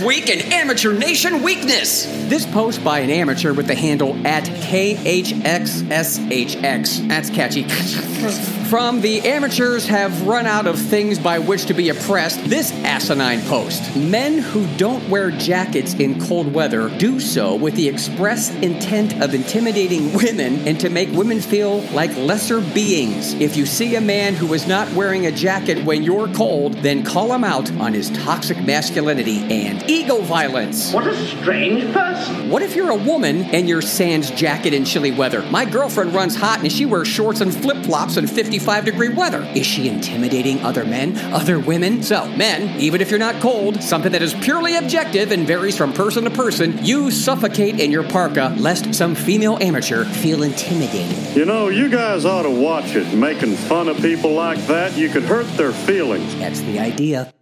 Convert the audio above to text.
Week in Amateur Nation Weakness. This post by an amateur with the handle at KHXSHX. That's catchy. From the amateurs have run out of things by which to be oppressed, this asinine post. Men who don't wear jackets in cold weather do so with the express intent of intimidating women and to make women feel like lesser beings. If you see a man who is not wearing a jacket when you're cold, then call him out on his toxic masculinity and ego violence. What a strange person. What if you're a woman and you're sans jacket in chilly weather? My girlfriend runs hot and she wears shorts and flip flops in 55 degree weather. Is she intimidating other men, other women? So, men, even if you're not cold, something that is purely objective and varies from person to person, you suffocate in your parka lest some female amateur feel intimidated. You know, you guys ought to watch it. Making fun of people like that, you could hurt their feelings. That's the idea.